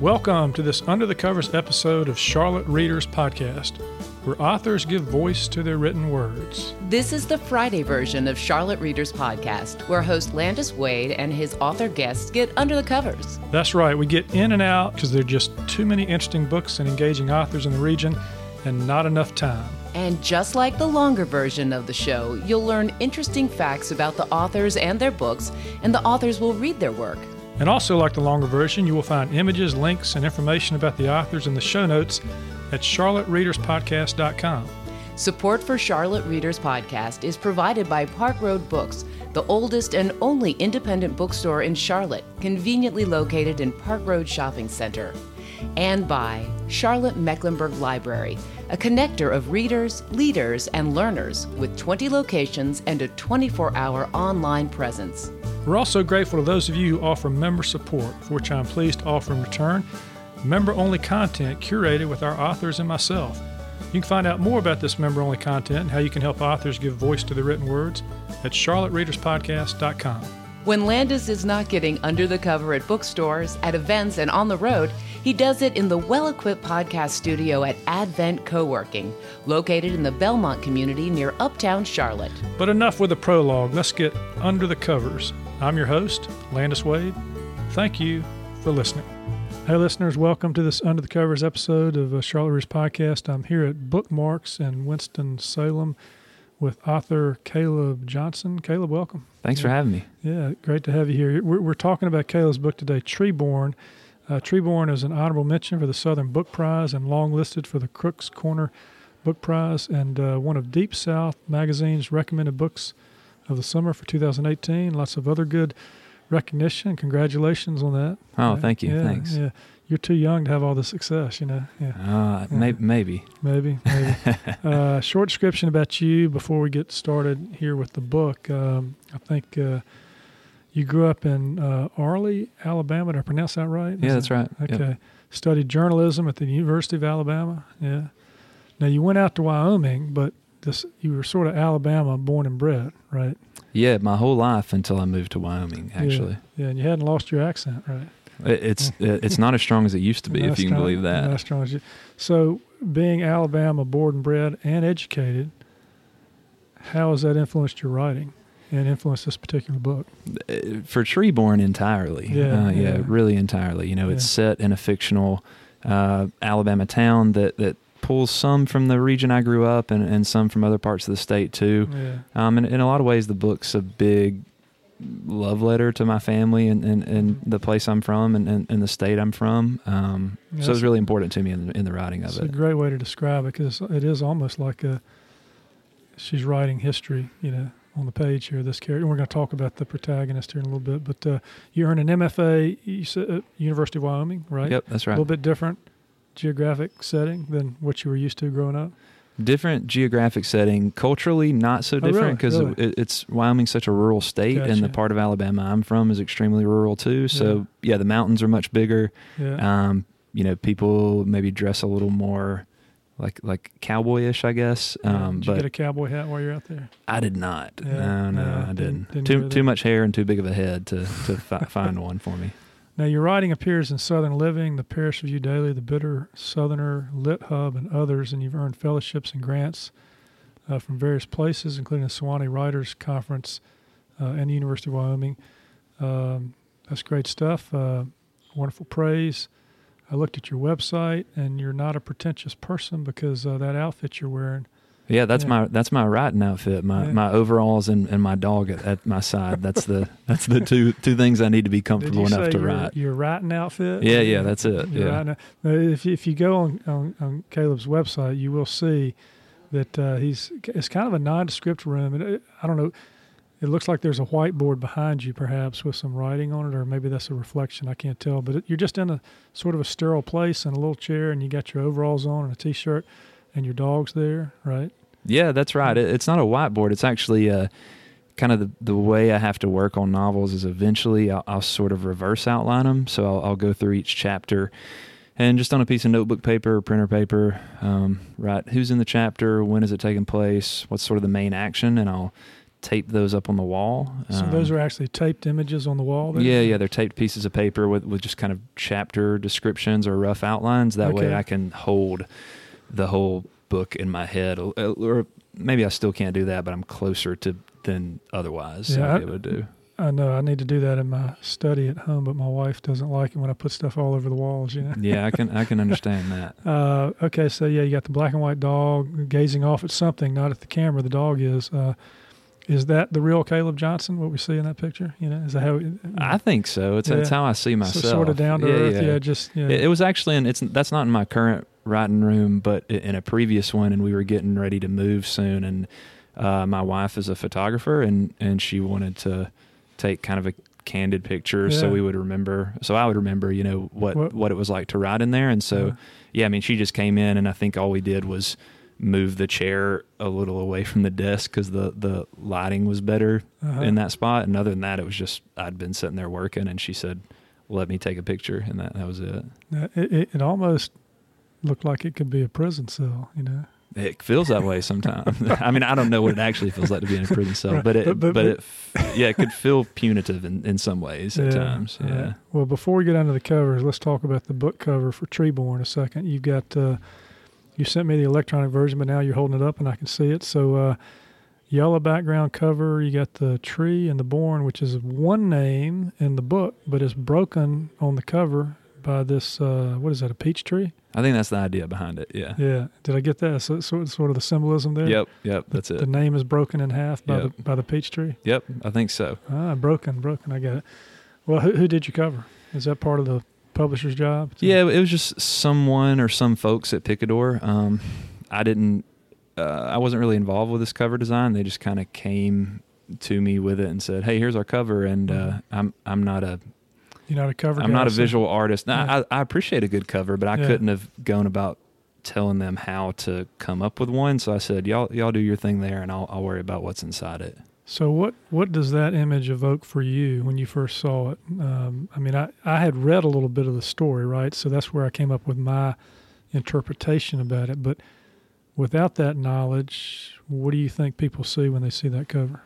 Welcome to this Under the Covers episode of Charlotte Readers Podcast, where authors give voice to their written words. This is the Friday version of Charlotte Readers Podcast, where host Landis Wade and his author guests get under the covers. That's right, we get in and out because there are just too many interesting books and engaging authors in the region and not enough time. And just like the longer version of the show, you'll learn interesting facts about the authors and their books, and the authors will read their work. And also, like the longer version, you will find images, links, and information about the authors in the show notes at charlottereaderspodcast.com. Support for Charlotte Readers Podcast is provided by Park Road Books, the oldest and only independent bookstore in Charlotte, conveniently located in Park Road Shopping Center. And by Charlotte Mecklenburg Library, a connector of readers, leaders, and learners with 20 locations and a 24 hour online presence. We're also grateful to those of you who offer member support, for which I'm pleased to offer in return member only content curated with our authors and myself. You can find out more about this member only content and how you can help authors give voice to their written words at charlottereaderspodcast.com. When Landis is not getting under the cover at bookstores, at events, and on the road, he does it in the well equipped podcast studio at Advent Co-working, located in the Belmont community near Uptown Charlotte. But enough with the prologue. Let's get under the covers. I'm your host, Landis Wade. Thank you for listening. Hey, listeners, welcome to this Under the Covers episode of uh, Charlotte Readers Podcast. I'm here at Bookmarks in Winston-Salem with author Caleb Johnson. Caleb, welcome. Thanks for having me. Yeah, great to have you here. We're, we're talking about Caleb's book today, Treeborn. Uh, Treeborn is an honorable mention for the Southern Book Prize and long listed for the Crooks Corner Book Prize and uh, one of Deep South Magazine's recommended books of the summer for 2018. Lots of other good recognition. Congratulations on that. Oh, thank you. Yeah, Thanks. Yeah, you're too young to have all the success. You know. Yeah. Uh, Yeah. may- maybe. Maybe. maybe. uh, short description about you before we get started here with the book. Um, I think uh, you grew up in uh, Arley, Alabama. Did I pronounce that right? Yeah, Is that's right. that- Yep. Okay. Studied journalism at the University of Alabama. Yeah. Now you went out to Wyoming, but this you were sort of Alabama born and bred, right? Yeah, my whole life until I moved to Wyoming. Actually, Yeah, and you hadn't lost your accent, right? It- it's it's not as strong as it used to be, Not if you can strong- believe not that. as strong as you- So, being Alabama born and bred and educated, how has that influenced your writing and influenced this particular book? Uh, For Treeborn entirely. Yeah, uh, yeah, yeah. really entirely. You know, it's Yeah. set in a fictional uh, Alabama town that that pulls some from the region I grew up and, and some from other parts of the state too. Yeah, Um, and in a lot of ways, the book's a big love letter to my family and, and, and the place I'm from and, and, and the state I'm from. Um, Yeah, so it's really important to me in, the- in the writing of it. it's a great way to describe it because it is almost like a she's writing history, you know, on the page here. This character, and we're going to talk about the protagonist here in a little bit. But uh, you earned an MFA, at University of Wyoming, right? Yep, that's right. A little bit different geographic setting than what you were used to growing up. Different geographic setting, culturally not so Oh, different because Really? it, it's Wyoming's such a rural state, and the part of Alabama I'm from is extremely rural too. So yeah, the mountains are much bigger. Yeah. Um, you know, people maybe dress a little more like like cowboyish, I guess. Um, Did you get a cowboy hat while you're out there? I did not. Yeah, no, no, no, I didn't- didn't. didn't too too much hair and too big of a head to to fi- find one for me. Now, your writing appears in Southern Living, the Paris Review Daily, the Bitter Southerner, Lit Hub, and others, and you've earned fellowships and grants uh, from various places, including the Sewanee Writers Conference uh, and the University of Wyoming. Um, that's great stuff. Uh, wonderful praise. I looked at your website, and you're not a pretentious person because uh, that outfit you're wearing. Yeah, that's Yeah. my that's my writing outfit. My Yeah. my overalls and, and my dog at, at my side. That's the that's the two two things I need to be comfortable enough to your, write. your writing outfit? Yeah, yeah, that's it. Yeah. if you, if you go on, on, on Caleb's website, you will see that uh, he's it's kind of a nondescript room, and it, I don't know. It looks like there's a whiteboard behind you, perhaps with some writing on it, or maybe that's a reflection. I can't tell. But it, you're just in a sort of a sterile place in a little chair, and you got your overalls on and a t-shirt, and your dog's there, right? Yeah, that's right. It, it's not a whiteboard. It's actually uh, kind of the, the way I have to work on novels is eventually I'll, I'll sort of reverse outline them. So I'll, I'll go through each chapter and just on a piece of notebook paper or printer paper, um, write who's in the chapter, when is it taking place, what's sort of the main action, and I'll tape those up on the wall. So those are actually taped images on the wall. There? Um, Yeah, yeah, they're taped pieces of paper with, with just kind of chapter descriptions or rough outlines. That way I can hold the whole book in my head. Or- maybe I still can't do that, but I'm closer to than otherwise Yeah, able to do. I know I need to do that in my study at home, but my wife doesn't like it when I put stuff all over the walls. You know. Yeah, I can I can understand that. Uh, okay, so yeah, you got the black and white dog gazing off at something, not at the camera. The dog is. Uh, is that the real Caleb Johnson? What we see in that picture? You know, is that how? I think so. It's, it's how I see so myself. sort of down to Yeah, earth. yeah. Yeah, just yeah. It, it was actually, in, it's that's not in my current writing room, but in a previous one, and we were getting ready to move soon, and uh, my wife is a photographer, and and she wanted to take kind of a candid picture, so we would remember. So I would remember, you know, what What- what, it was like to ride in there, and so Yeah. yeah, I mean, she just came in, and I think all we did was move the chair a little away from the desk because the the lighting was better Uh-huh. in that spot, and other than that, it was just I'd been sitting there working, and she said. Let me take a picture, and that, that was it. It, it, it almost looked like it could be a prison cell. You know. It feels that way sometimes. I mean, I don't know what it actually feels like to be in a prison cell, Right. but it, But- but, but- it, yeah, it could feel punitive in, in some ways at times. Yeah. right. Well, before we get under the covers, let's talk about the book cover for Treeborn a second. You've got uh, you sent me the electronic version, but now you're holding it up and I can see it. So uh, yellow background cover. You got the tree and the born, which is one name in the book, but it's broken on the cover by this. Uh, what is that? A peach tree? I think that's the idea behind it. Yeah. Yeah. Did I get that? So, so sort of the symbolism there. Yep. Yep. That's The it. The name is broken in half by Yep. the by the peach tree. Yep. I think so. Ah, broken, broken. I got it. Well, who, who did you cover? Is that part of the publisher's job? Yeah. It was just someone or some folks at Picador. Um, I didn't, uh, I wasn't really involved with this cover design. They just kind of came to me with it and said, Hey, here's our cover. And, uh, Mhm. I'm, I'm not a, You're not a cover. I'm guy, not a so- visual artist. Now, Yeah. I, I appreciate a good cover, but I Yeah. couldn't have gone about telling them how to come up with one. So I said, "Y'all, y'all do your thing there, and I'll, I'll worry about what's inside it." So what what does that image evoke for you when you first saw it? Um, I mean, I, I had read a little bit of the story, right? So that's where I came up with my interpretation about it. But without that knowledge, what do you think people see when they see that cover?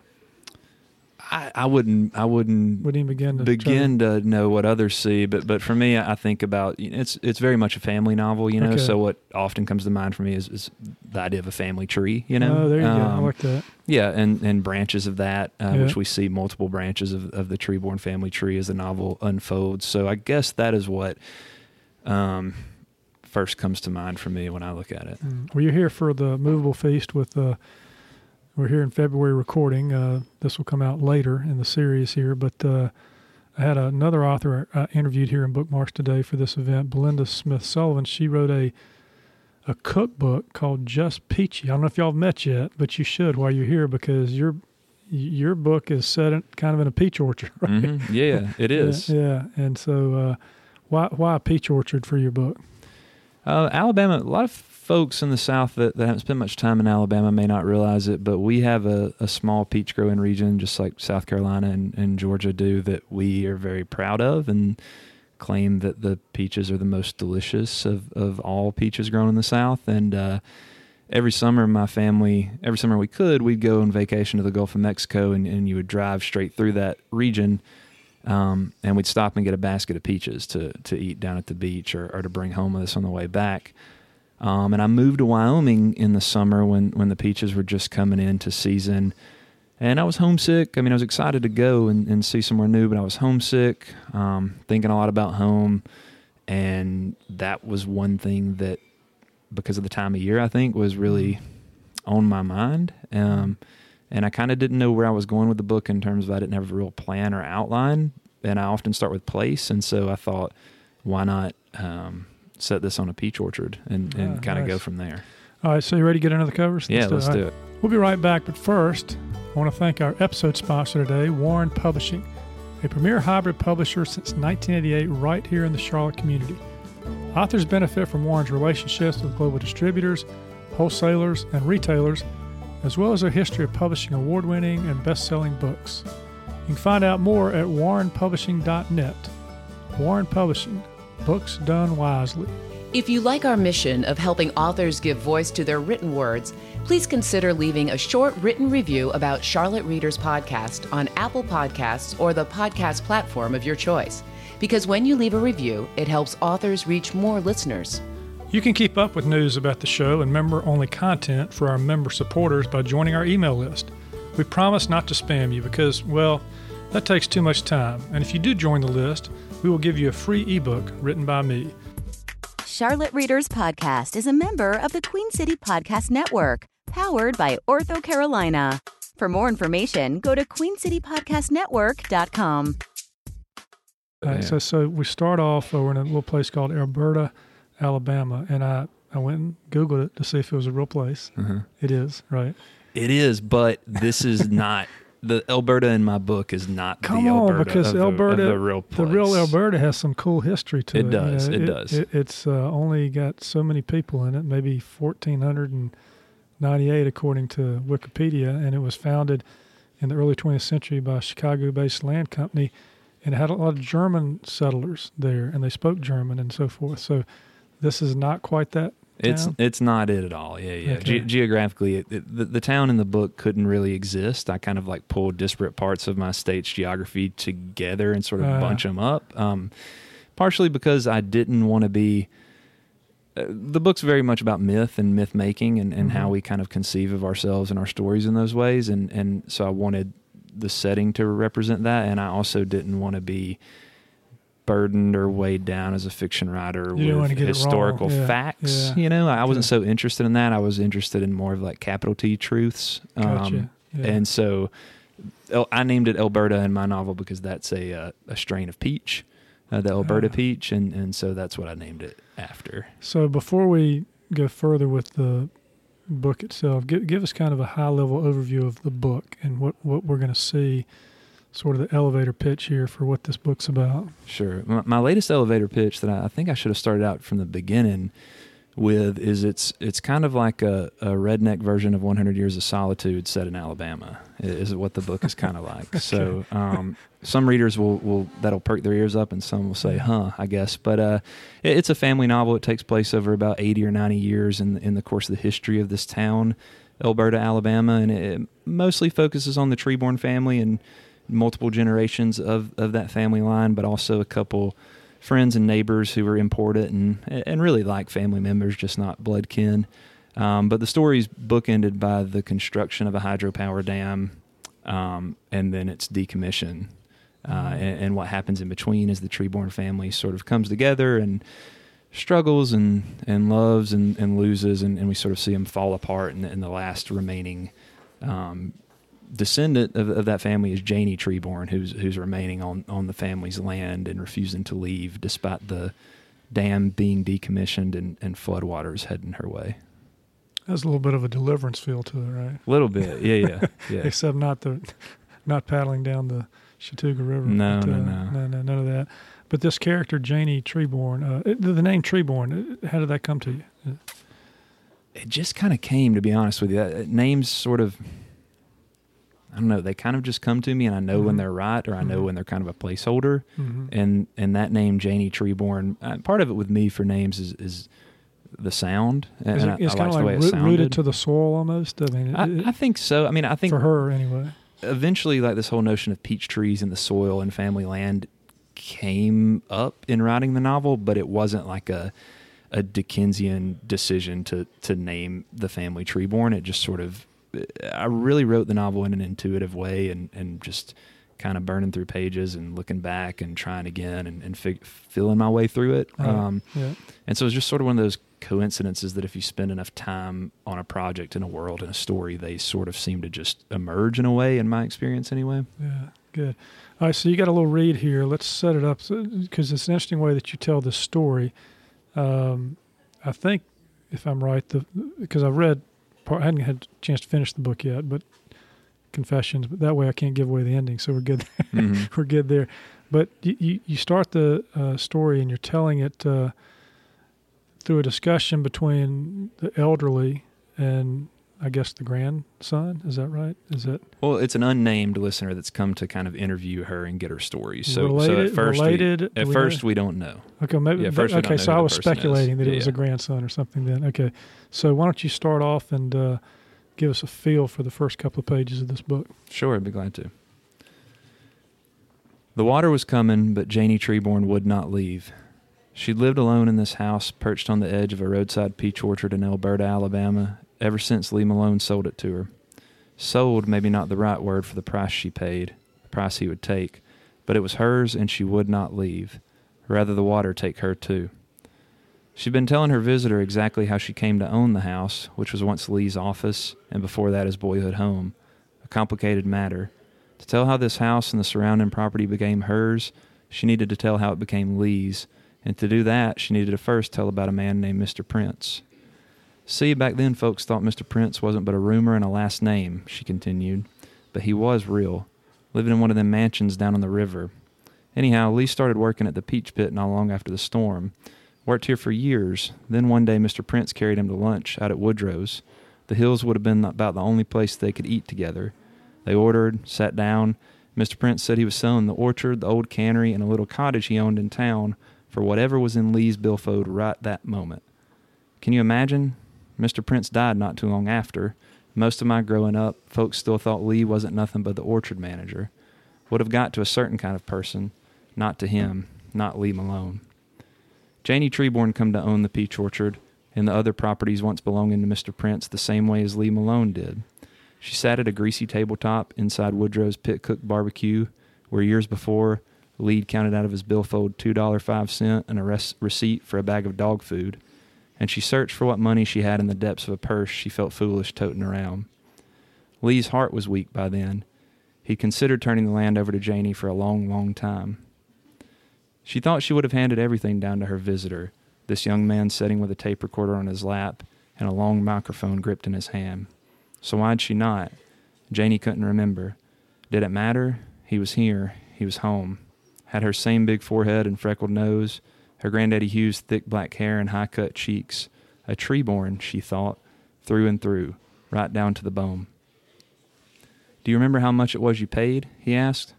I, I wouldn't, I wouldn't Wouldn't even begin to try to- begin to know what others see, but but for me, I think about you know, it's it's very much a family novel, you know. Okay. So what often comes to mind for me is, is the idea of a family tree, you know. Oh, there you go. I Um, like that. Yeah, and, and branches of that, uh, Yeah. which we see multiple branches of, of the Treeborn family tree as the novel unfolds. So I guess that is what um, first comes to mind for me when I look at it. Mm. Well, you're here for the movable feast with. Uh, we're here in February recording. Uh, this will come out later in the series here, but uh, I had another author I interviewed here in Bookmarks today for this event, Belinda Smith Sullivan. She wrote a a cookbook called Just Peachy. I don't know if y'all have met yet, but you should while you're here because your your book is set in, kind of in a peach orchard, right? Mhm. Yeah, it is. Yeah, yeah. and so uh, why why a peach orchard for your book? Uh, Alabama, a lot of folks in the South that, that haven't spent much time in Alabama may not realize it, but we have a, a small peach growing region, just like South Carolina and, and Georgia do, that we are very proud of and claim that the peaches are the most delicious of, of all peaches grown in the South. And uh, every summer, my family, every summer we could, we'd go on vacation to the Gulf of Mexico and, and you would drive straight through that region. Um, and we'd stop and get a basket of peaches to, to eat down at the beach or, or to bring home with us on the way back. Um, and I moved to Wyoming in the summer when, when the peaches were just coming into season. And I was homesick. I mean, I was excited to go and, and see somewhere new, but I was homesick, um, thinking a lot about home. And that was one thing that, because of the time of year, I think was really on my mind. Um, and I kind of didn't know where I was going with the book in terms of I didn't have a real plan or outline. And I often start with place. And so I thought, why not um, set this on a peach orchard and, and Ah, kind of go from there? All right, so you ready to get into the covers? Yeah, let's All do right. it. We'll be right back, but first, I want to thank our episode sponsor today, Warren Publishing, a premier hybrid publisher since 1988 right here in the Charlotte community. Authors benefit from Warren's relationships with global distributors, wholesalers, and retailers, as well as their history of publishing award winning and best selling books. You can find out more at warrenpublishing.net. Warren Publishing, books done wisely. If you like our mission of helping authors give voice to their written words, please consider leaving a short written review about Charlotte Readers Podcast on Apple Podcasts or the podcast platform of your choice. Because when you leave a review, it helps authors reach more listeners. You can keep up with news about the show and member only content for our member supporters by joining our email list. We promise not to spam you because, well, that takes too much time. And if you do join the list, we will give you a free ebook written by me. Charlotte Readers Podcast is a member of the Queen City Podcast Network, powered by Ortho Carolina. For more information, go to queencitypodcastnetwork.com. Uh, Yeah. so, so we start off over in a little place called Elberta, Alabama, and I, I went and Googled it to see if it was a real place. Uh-huh. It is, right? It is, but this is not the Elberta in my book is not Come the on, Elberta because of the, Elberta, of the real the real Elberta has some cool history to it. It you does, know. it does. it's uh, only got so many people in it, maybe fourteen hundred and ninety-eight according to Wikipedia, and it was founded in the early 20th century by a Chicago-based land company, and it had a lot of German settlers there, and they spoke German and so forth. So this is not quite that. It's town? it's not it at all. Yeah, yeah. Okay. Ge- geographically, it, it, the, the town in the book couldn't really exist. I kind of like pulled disparate parts of my state's geography together and sort of Ah. bunch them up. Um, partially because I didn't want to be. Uh, the book's very much about myth and myth making and, and how Mhm. we kind of conceive of ourselves and our stories in those ways. And, and so I wanted the setting to represent that. And I also didn't want to be burdened or weighed down as a fiction writer You with historical Yeah, facts. yeah. You know, I wasn't so interested in that. I was interested in more of like capital T truths. Gotcha. Um. And so I named it Elberta in my novel because that's a uh, a strain of peach, uh, the Elberta Ah. peach, and and so that's what I named it after. So before we go further with the book itself, give, give us kind of a high level overview of the book and what, what we're going to see, sort of the elevator pitch here for what this book's about. Sure. My, my latest elevator pitch that I, I think I should have started out from the beginning with is it's it's kind of like a, a redneck version of 100 Years of Solitude set in Alabama. Is what the book is kind of like. So um, some readers will, will that'll perk their ears up, and some will say, "Huh," I guess. But uh, it, it's a family novel. It takes place over about 80 or 90 years in in the course of the history of this town, Elberta, Alabama, and it mostly focuses on the Treeborn family and multiple generations of, of that family line, but also a couple friends and neighbors who were important and and really like family members, just not blood kin. Um, but the story's bookended by the construction of a hydropower dam, um, and then its decommission, uh, and, and what happens in between as the Treeborn family sort of comes together and struggles and, and loves and, and loses, and, and we sort of see them fall apart. And, and the last remaining um, descendant of, of that family is Janie Treeborn, who's who's remaining on, on the family's land and refusing to leave despite the dam being decommissioned and, and floodwaters heading her way. Has a little bit of a deliverance feel to it, right? A little bit, yeah, yeah, yeah. Except not the, not paddling down the Chattooga River. No, but, no, uh, no. no, no, none of that. But this character, Janie Treeborn, uh, it- the, name Treeborn, uh, how did that come to you? It just kind of came, to be honest with you. Uh, Names sort of, I don't know, they kind of just come to me, and I know when Mhm. they're right, or I know Mhm. when they're kind of a placeholder. Mm-hmm. and and that name Janie Treeborn. Uh, part of it with me for names is is the sound, and Is I, it, it's I kind like of the way like it root, rooted to the soil almost. I mean, it- I think so. I mean, I think for her anyway. eventually, like this whole notion of peach trees in the soil and family land came up in writing the novel, but it wasn't like a a Dickensian decision to to name the family Treeborn. It just sort of, I really wrote the novel in an intuitive way, and and just kind of burning through pages and looking back and trying again and, and fig- feeling my way through it. Right. Um, Yeah. and so it's just sort of one of those coincidences that if you spend enough time on a project in a world in a story, they sort of seem to just emerge in a way, in my experience anyway. Yeah, good. All right, so you got a little read here. Let's set it up because it's an interesting way that you tell this story. Um, I think, if I'm right, the because I read, part, I hadn't had a chance to finish the book yet, but confessions. But that way, I can't give away the ending, so we're good. Mhm. we're good there. But you, you, you start the uh, story and you're telling it uh, through a discussion between the elderly and I guess the grandson. Is that right? Is it Well, it's an unnamed listener that's come to kind of interview her and get her story. So, so related? at first, related? we, at we first know? we don't know. Okay, maybe. Yeah, first okay, so I was person is. speculating that it Yeah, was a grandson or something. Then, okay. So why don't you start off and uh, give us a feel for the first couple of pages of this book? Sure, I'd be glad to. The water was coming, but Janie Treeborn would not leave. She'd lived alone in this house, perched on the edge of a roadside peach orchard in Elberta, Alabama, ever since Lee Malone sold it to her. Sold, maybe not the right word for the price she paid, the price he would take, but it was hers and she would not leave. Rather, the water take her too. She'd been telling her visitor exactly how she came to own the house, which was once Lee's office, and before that his boyhood home. A complicated matter. To tell how this house and the surrounding property became hers, she needed to tell how it became Lee's, and to do that, she needed to first tell about a man named Mr. Prince. See, back then folks thought Mr. Prince wasn't but a rumor and a last name, she continued, but he was real, living in one of them mansions down on the river. Anyhow, Lee started working at the peach pit not long after the storm. Worked here for years. Then one day Mr. Prince carried him to lunch out at Woodrow's. The hills would have been about the only place they could eat together. They ordered, sat down. Mr. Prince said he was selling the orchard, the old cannery, and a little cottage he owned in town for whatever was in Lee's billfold right that moment. Can you imagine? Mr. Prince died not too long after. Most of my growing up, folks still thought Lee wasn't nothing but the orchard manager. Would have got to a certain kind of person, not to him, not Lee Malone. Janie Treeborn come to own the peach orchard and the other properties once belonging to Mr. Prince the same way as Lee Malone did. She sat at a greasy tabletop inside Woodrow's Pit Cook Barbecue, where years before, Lee counted out of his billfold two dollar five cent and a res- receipt for a bag of dog food, and she searched for what money she had in the depths of a purse she felt foolish toting around. Lee's heart was weak by then. He considered turning the land over to Janie for a long, long time. She thought she would have handed everything down to her visitor, this young man sitting with a tape recorder on his lap and a long microphone gripped in his hand. So why'd she not? Janie couldn't remember. Did it matter? He was here. He was home. Had her same big forehead and freckled nose, her granddaddy Hugh's thick black hair and high cut cheeks. A Treeborn, she thought, through and through, right down to the bone. Do you remember how much it was you paid? he asked.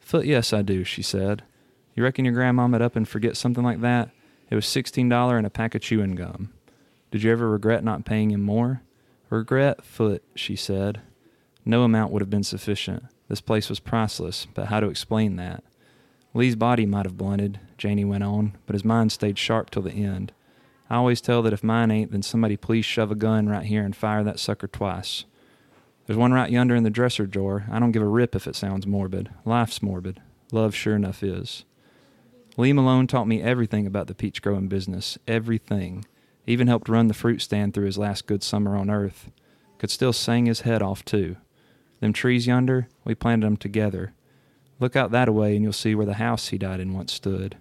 Foot, yes, I do, she said. You reckon your grandma'd up and forget something like that? It was sixteen dollar and a pack of chewing gum. Did you ever regret not paying him more? Regret, foot, she said. No amount would have been sufficient. This place was priceless, but how to explain that? Lee's body might have blunted, Janie went on, but his mind stayed sharp till the end. I always tell that if mine ain't, then somebody please shove a gun right here and fire that sucker twice. There's one right yonder in the dresser drawer. I don't give a rip if it sounds morbid. Life's morbid. Love sure enough is. Lee Malone taught me everything about the peach growing business. Everything. Even helped run the fruit stand through his last good summer on earth. Could still sing his head off, too. Them trees yonder, we planted 'em together. Look out that away and you'll see where the house he died in once stood.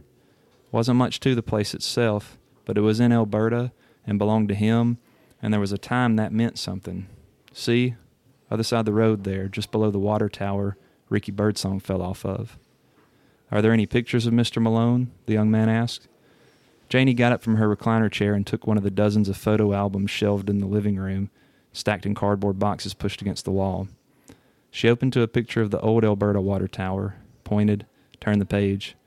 Wasn't much to the place itself, but it was in Elberta and belonged to him, and there was a time that meant something. See? Other side of the road there, just below the water tower Ricky Birdsong fell off of. Are there any pictures of Mr. Malone? the young man asked. Janie got up from her recliner chair and took one of the dozens of photo albums shelved in the living room, stacked in cardboard boxes pushed against the wall. She opened to a picture of the old Elberta water tower, pointed, turned the page.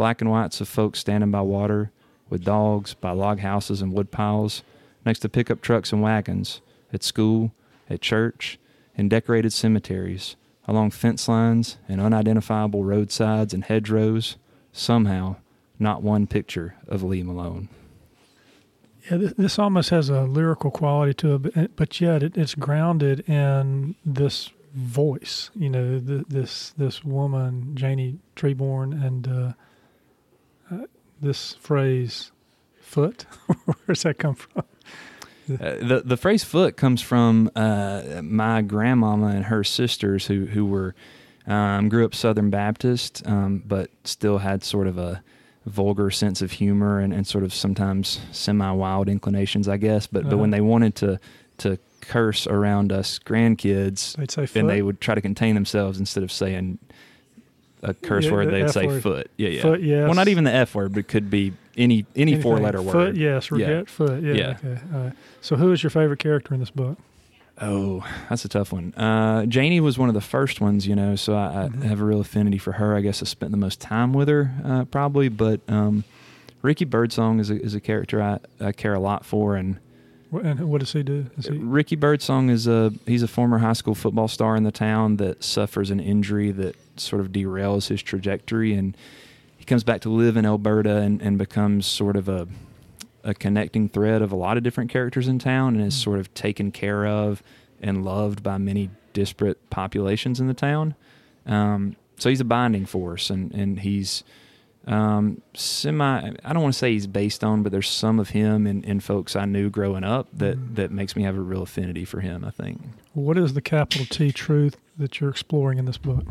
Black and whites of folks standing by water, with dogs, by log houses and wood piles, next to pickup trucks and wagons, at school, at church, in decorated cemeteries, along fence lines and unidentifiable roadsides and hedgerows. Somehow, not one picture of Lee Malone. Yeah, this, almost has a lyrical quality to it, but, but yet it's grounded in this voice. You know, this this woman, Janie Treeborn, and uh, uh, this phrase, "foot." Where does that come from? Uh, the the phrase "foot" comes from uh, my grandmama and her sisters, who who were um, grew up Southern Baptist, um, but still had sort of a vulgar sense of humor and, and sort of sometimes semi wild inclinations, I guess. But but when Uh-huh. they wanted to to curse around us grandkids, They'd say foot. and they would try to contain themselves instead of saying a curse Yeah, word, the they'd F say word. foot. Yeah, yeah. Foot, yes. Well, not even the F word, but it could be any any Anything. four letter word. Foot, yes. Regret foot. Yeah. Yeah. Okay. All right. So, who is your favorite character in this book? Oh, that's a tough one. Uh, Janie was one of the first ones, you know, so I, Mhm. I have a real affinity for her. I guess I spent the most time with her, uh, probably. But um, Ricky Birdsong is a, is a character I, I care a lot for, and And what does he do? He, Ricky Birdsong is a he's a former high school football star in the town that suffers an injury that sort of derails his trajectory, and he comes back to live in Elberta and, and becomes sort of a a connecting thread of a lot of different characters in town, and is Mm. sort of taken care of and loved by many disparate populations in the town. Um, so he's a binding force, and and he's um, semi. I don't want to say he's based on, but there's some of him in, in folks I knew growing up that Mhm. that makes me have a real affinity for him. I think. what is the capital T truth that you're exploring in this book?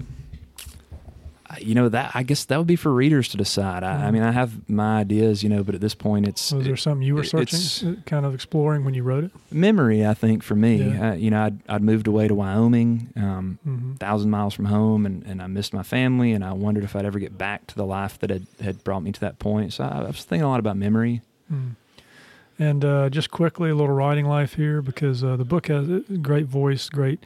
I- You know that I guess that would be for readers to decide. I, I Mhm. mean, I have my ideas, you know, but at this point, it's Was there something you were searching, uh, kind of exploring when you wrote it? memory. I think for me, Yeah. uh, you know, I'd, I'd moved away to Wyoming, um, hmm thousand miles from home, and, and I missed my family, and I wondered if I'd ever get back to the life that had, had brought me to that point. So I, I was thinking a lot about memory. Mm. And uh, just quickly, a little writing life here because uh, the book has a great voice, great,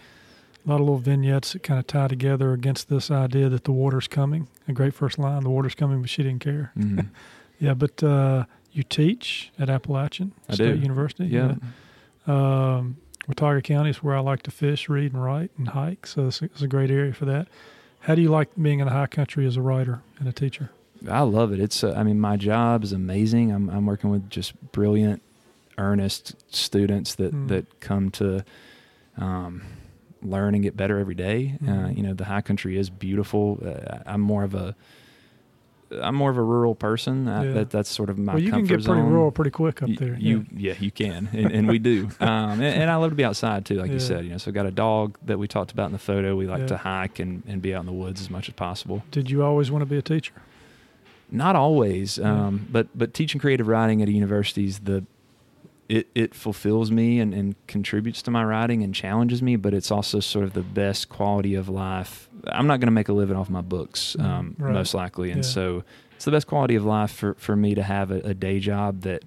a lot of little vignettes that kind of tie together against this idea that the water's coming. A great first line: "The water's coming, but she didn't care." Mhm. Yeah, but uh, you teach at Appalachian I State do. University. yeah. Um, Watauga County is where I like to fish, read, and write, and hike. So it's, it's a great area for that. How do you like being in the high country as a writer and a teacher? I love it. It's, uh, I mean, my job is amazing. I'm, I'm working with just brilliant, earnest students that, Mm. that come to um, learn and get better every day. Uh, Mhm. you know, the high country is beautiful. Uh, I'm more of a, I'm more of a rural person. I, Yeah. that, that's sort of my well, you can get pretty rural pretty quick up there. You, yeah, you can, and, and we do. Um, and, and I love to be outside too, like Yeah. you said. You know, so got a dog that we talked about in the photo. We like Yeah. to hike and, and be out in the woods as much as possible. Did you always want to be a teacher? Not always, Yeah. um, but but teaching creative writing at a university is the it it fulfills me and, and contributes to my writing and challenges me. But it's also sort of the best quality of life. I'm not going to make a living off my books, Mm, um, right. most likely, and Yeah. so it's the best quality of life for for me to have a, a day job that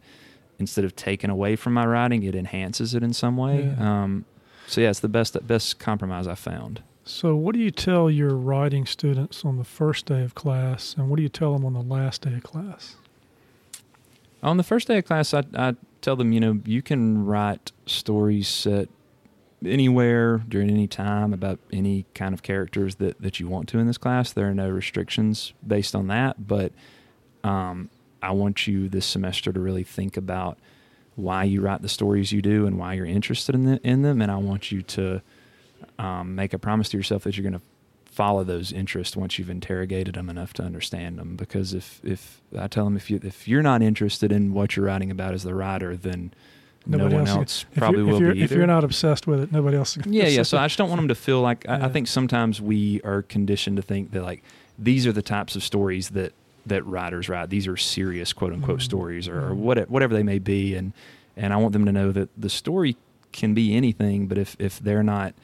instead of taking away from my writing, it enhances it in some way. Yeah. Um, so yeah, it's the best best compromise I found. So, what do you tell your writing students on the first day of class, and what do you tell them on the last day of class? On the first day of class, I, I tell them, you know, you can write stories set anywhere during any time about any kind of characters that, that you want to in this class. There are no restrictions based on that, but um, I want you this semester to really think about why you write the stories you do and why you're interested in, the, in them. And I want you to um, make a promise to yourself that you're going to follow those interests once you've interrogated them enough to understand them. Because if if I tell them if you if you're not interested in what you're writing about as the writer, then Nobody no one else- else probably will be If you're not obsessed with it, nobody else. yeah, yeah. So I just don't want them to feel like I, Yeah. I think sometimes we are conditioned to think that like these are the types of stories that that writers write. These are serious quote unquote Mhm. stories or, or Mhm. what, whatever they may be, and and I want them to know that the story can be anything, but if if they're not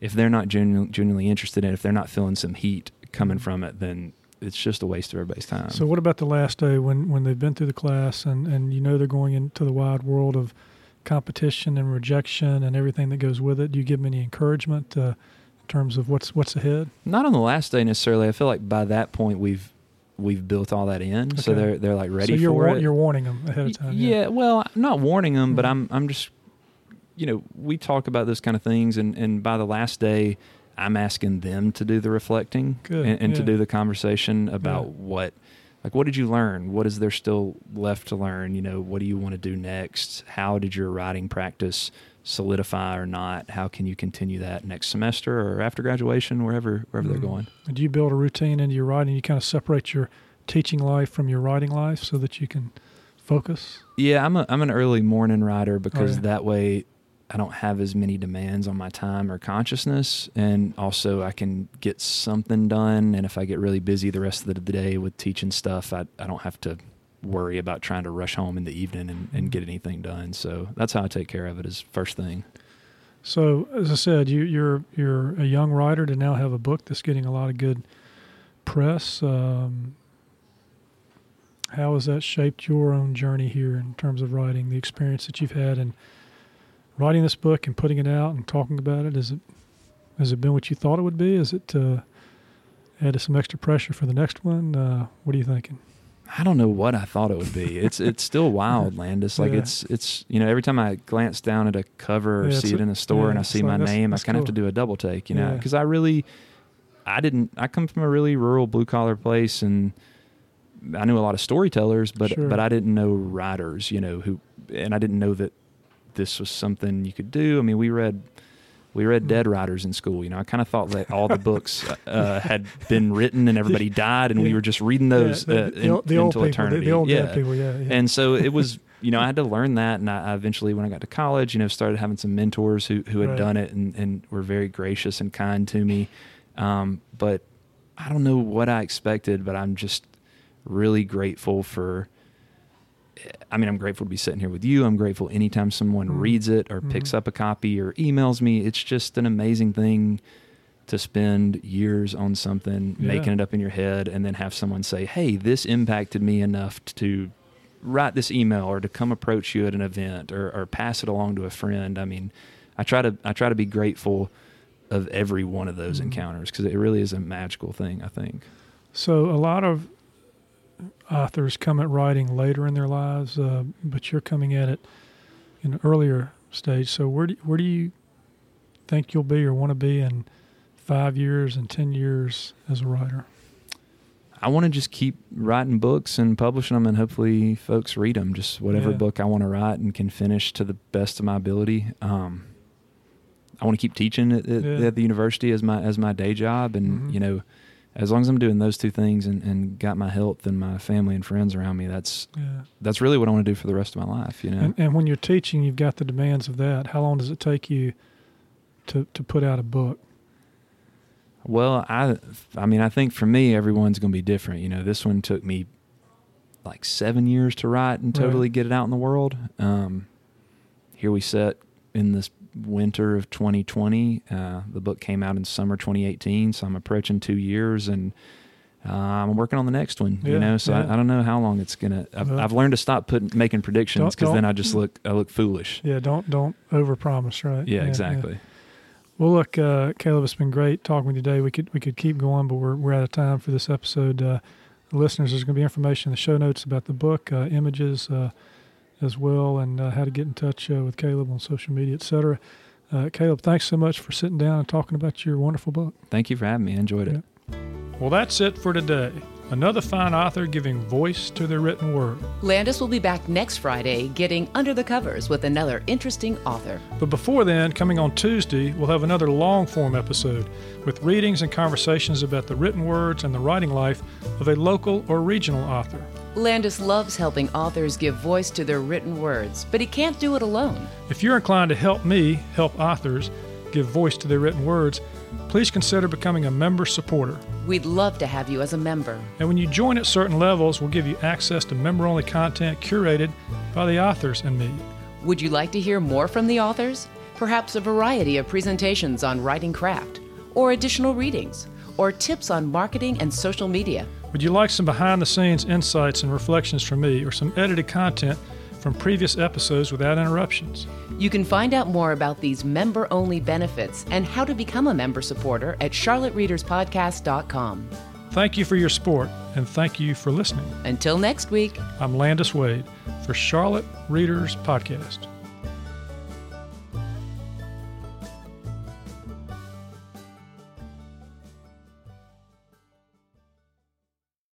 if they're not genu- genuinely interested in it, if they're not feeling some heat coming from it, then it's just a waste of everybody's time. So, what about the last day when, when they've been through the class and, and you know they're going into the wide world of competition and rejection and everything that goes with it? Do you give them any encouragement uh, in terms of what's what's ahead? not on the last day necessarily. I feel like by that point we've we've built all that in, so they're they're like ready so you're for wa- it. you're warning them ahead of time. Yeah, well, I'm not warning them, but Mhm. I'm I'm just you know, we talk about those kind of things and and by the last day I'm asking them to do the reflecting Good, and, and to do the conversation about Yeah. what like what did you learn? What is there still left to learn? You know, what do you want to do next? How did your writing practice solidify or not? How can you continue that next semester or after graduation, wherever wherever Mm. they're going? Do you build a routine into your writing? You kind of separate your teaching life from your writing life so that you can focus. Yeah, I'm a I'm an early morning writer because yeah. that way I don't have as many demands on my time or consciousness, and also I can get something done. And if I get really busy the rest of the day with teaching stuff, I I don't have to worry about trying to rush home in the evening and, and get anything done. So that's how I take care of it. Is first thing. So, as I said, you, you're you're a young writer to now have a book that's getting a lot of good press. Um, how has that shaped your own journey here in terms of writing? The experience that you've had and writing this book and putting it out and talking about it? Is it has it been what you thought it would be? Is it uh, added some extra pressure for the next one? Uh, what are you thinking? I don't know what I thought it would be. It's it's still wild, Landis. Like Yeah. it's it's you know every time I glance down at a cover or Yeah, see it in a store yeah, and I see like my that's- name, I kind of have to do a double take, you know, because I really, I didn't. I come from a really rural blue collar place and. I knew a lot of storytellers, but Sure. but I didn't know writers, you know, who and I didn't know that this was something you could do. I mean, we read we read dead writers in school. You know, I kind of thought that all the books uh, had been written and everybody died, and we were just reading those Yeah, uh, the, the, in- old- the until people, eternity. the old yeah. dead people. Yeah, yeah. And so it was, you know, I had to learn that, and I, I eventually, when I got to college, you know, started having some mentors who who had Right. done it and and were very gracious and kind to me. Um, but I don't know what I expected, but I'm just really grateful for. I mean, I'm grateful to be sitting here with you. I'm grateful anytime someone Mhm. reads it or picks Mhm. up a copy or emails me. It's just an amazing thing to spend years on something, Yeah. making it up in your head, and then have someone say, "Hey, this impacted me enough to write this email or to come approach you at an event or, or pass it along to a friend." I mean, I try to I try to be grateful of every one of those Mhm. encounters because it really is a magical thing. I think. So a lot of authors come at writing later in their lives, uh, but you're coming at it in an earlier stage. So where do where do you think you'll be or want to be in five years and ten years as a writer? I want to just keep writing books and publishing them, and hopefully, folks read them. Just whatever Yeah. book I want to write and can finish to the best of my ability. Um, I want to keep teaching at, at, Yeah. at the university as my as my day job, and Mhm. you know, as long as I'm doing those two things and, and got my health and my family and friends around me, that's Yeah. that's really what I want to do for the rest of my life. You know, And, and when you're teaching, you've got the demands of that. How long does it take you to to put out a book? Well, I, I mean, I think for me, everyone's going to be different. You know, this one took me like seven years to write and Right. totally get it out in the world. Um, here we sit in this winter of 2020. Uh, the book came out in summer 2018, so I'm approaching two years, and uh, I'm working on the next one. Yeah, you know, so yeah. I, I don't know how long it's gonna. I've, I've learned to stop putting making predictions because then I just look I look foolish. Yeah, don't don't overpromise, right? Yeah, exactly. Well, look, uh, Caleb, it's been great talking with you today. We could we could keep going, but we're we're out of time for this episode. Uh, listeners, there's going to be information in the show notes about the book, uh, images uh, as well, and uh, how to get in touch uh, with Caleb on social media, etc. Uh, Caleb, thanks so much for sitting down and talking about your wonderful book. Thank you for having me. I enjoyed it. Well, that's it for today. Another fine author giving voice to their written word. Landis will be back next Friday getting under the covers with another interesting author. But before then, coming on Tuesday, we'll have another long form episode with readings and conversations about the written words and the writing life of a local or regional author. Landis loves helping authors give voice to their written words, but he can't do it alone. If you're inclined to help me help authors give voice to their written words, please consider becoming a member supporter. We'd love to have you as a member. And when you join at certain levels, we'll give you access to member only content curated by the authors and me. Would you like to hear more from the authors? Perhaps a variety of presentations on writing craft, or additional readings, or tips on marketing and social media. Would you like some behind the scenes insights and reflections from me, or some edited content from previous episodes without interruptions? You can find out more about these member only benefits and how to become a member supporter at charlottereaderspodcast.com. Thank you for your support, and thank you for listening. Until next week. I'm Landis Wade for Charlotte Readers Podcast.